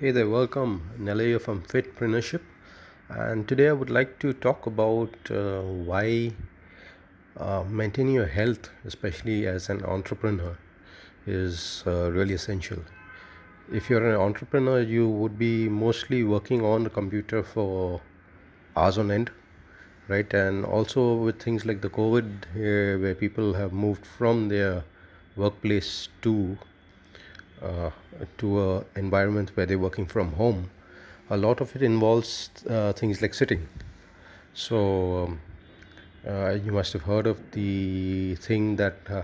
Hey there, welcome. Nalaya from Fitpreneurship. And today I would like to talk about uh, why uh, maintaining your health, especially as an entrepreneur, is uh, really essential. If you're an entrepreneur, you would be mostly working on the computer for hours on end, right? And also with things like the COVID, uh, where people have moved from their workplace to uh, to a environment where they're working from home, a lot of it involves uh, things like sitting. So um, uh, you must have heard of the thing that uh,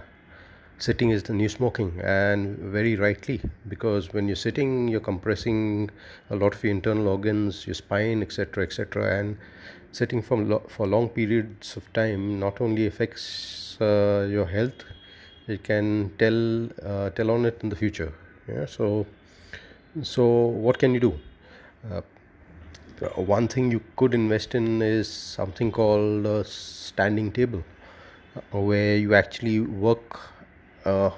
sitting is the new smoking, and very rightly, because when you're sitting, you're compressing a lot of your internal organs, your spine, etc., etc., and sitting from lo- for long periods of time not only affects uh, your health it can tell uh, tell on it in the future. Yeah so so what can you do? Uh, one thing you could invest in is something called a standing table uh, where you actually work uh,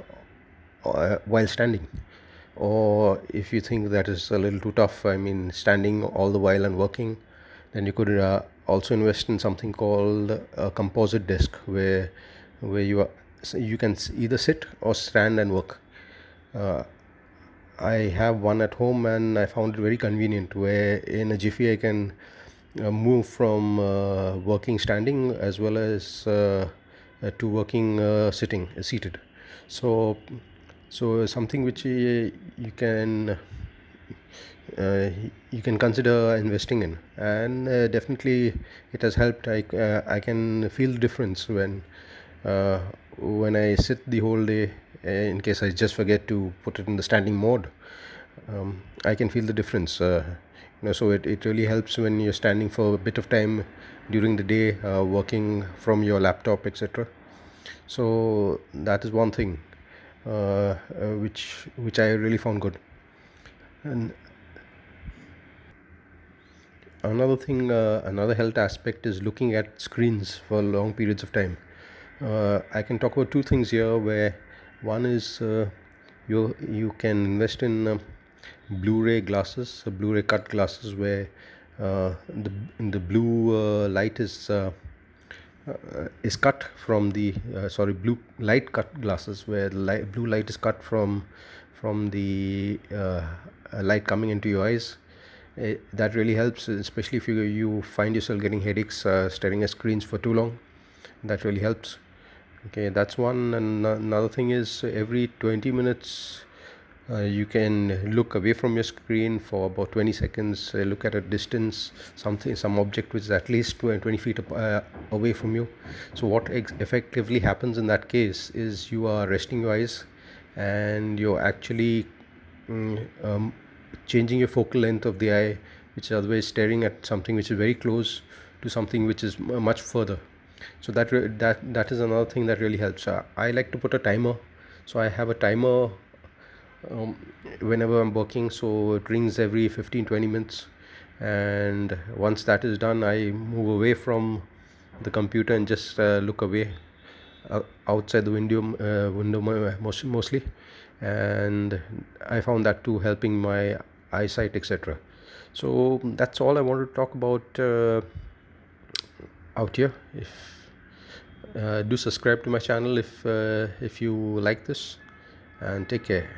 uh, while standing. Or if you think that is a little too tough i mean standing all the while and working then you could uh, also invest in something called a composite desk where where you are so you can either sit or stand and work. Uh, I have one at home and I found it very convenient where in a jiffy I can uh, move from uh, working standing as well as uh, uh, to working uh, sitting seated. So so something which you can you can consider investing in. And definitely it has helped. I, I can feel the difference when uh, when I sit the whole day eh, in case I just forget to put it in the standing mode um, I can feel the difference uh, you know so it, it really helps when you're standing for a bit of time during the day uh, working from your laptop etc so that is one thing uh, uh, which which I really found good. And another thing uh, another health aspect is looking at screens for long periods of time I can talk about two things here where one is uh, you you can invest in uh, Blu-ray glasses, Blu-ray cut glasses where uh, the the blue uh, light is uh, is cut from the sorry blue light cut glasses where the light, blue light is cut from from the light coming into your eyes. It, that really helps, especially if you you find yourself getting headaches staring at screens for too long. That really helps okay that's one. And another thing is every 20 minutes uh, you can look away from your screen for about 20 seconds uh, look at a distance something some object which is at least 20 feet uh, away from you. So what effectively happens in that case is you are resting your eyes and you're actually mm, um, changing your focal length of the eye which is otherwise staring at something which is very close to something which is much further so that that that is another thing that really helps. Uh, i like to put a timer. So i have a timer um, whenever i'm working so it rings every 15 20 minutes. And once that is done i move away from the computer and just uh, look away uh, outside the window uh, window most, mostly. And i found that too helping my eyesight etc so that's all i wanted to talk about uh, out here. If uh, do subscribe to my channel if uh, if you like this and take care